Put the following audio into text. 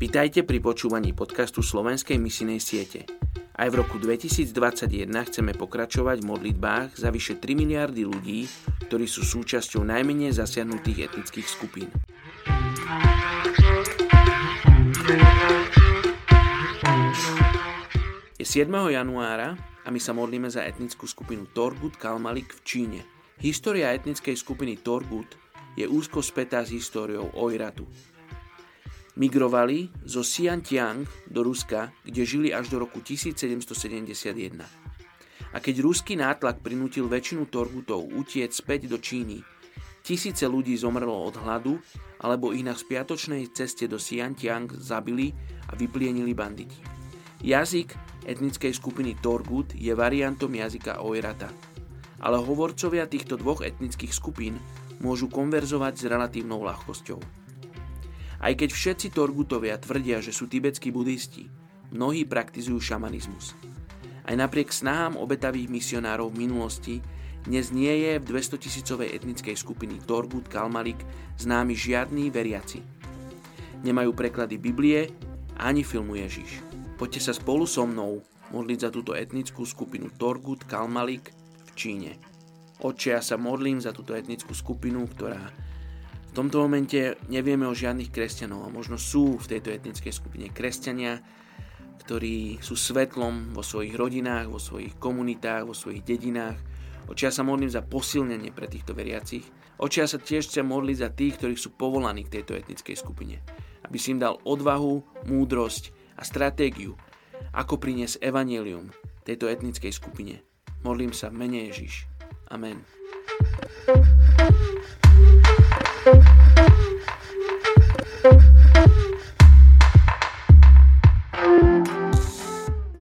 Vitajte pri počúvaní podcastu Slovenskej misinej siete. Aj v roku 2021 chceme pokračovať v modlitbách za vyše 3 miliardy ľudí, ktorí sú súčasťou najmenej zasiahnutých etnických skupín. Je 7. januára a my sa modlíme za etnickú skupinu Torgut Kalmalik v Číne. História etnickej skupiny Torgut je úzko spätá s históriou Oiratu. Migrovali zo Xiantiang do Ruska, kde žili až do roku 1771. A keď ruský nátlak prinútil väčšinu Torgutov utiec späť do Číny, tisíce ľudí zomrelo od hladu, alebo ich na spiatočnej ceste do Xiantiang zabili a vyplienili banditi. Jazyk etnickej skupiny Torgut je variantom jazyka Oirata, ale hovorcovia týchto dvoch etnických skupín môžu konverzovať s relatívnou ľahkosťou. Aj keď všetci Torgutovia tvrdia, že sú tibetskí buddhisti, mnohí praktizujú šamanizmus. Aj napriek snahám obetavých misionárov v minulosti dnes nie je v 200 tisícovej etnickej skupiny Torgut Kalmalik známy žiadny veriaci. Nemajú preklady Biblie ani filmu Ježiš. Poďte sa spolu so mnou modliť za túto etnickú skupinu Torgut Kalmalik v Číne. Oče, ja sa modlím za túto etnickú skupinu, ktorá tomto momente nevieme o žiadnych kresťanov a možno sú v tejto etnickej skupine kresťania, ktorí sú svetlom vo svojich rodinách, vo svojich komunitách, vo svojich dedinách. Očia sa modlím za posilnenie pre týchto veriacich. Očia sa tiež chcem modliť za tých, ktorí sú povolaní k tejto etnickej skupine. Aby si im dal odvahu, múdrosť a stratégiu, ako priniesť evanelium tejto etnickej skupine. Modlím sa v mene Ježiš. Amen. thank you thank you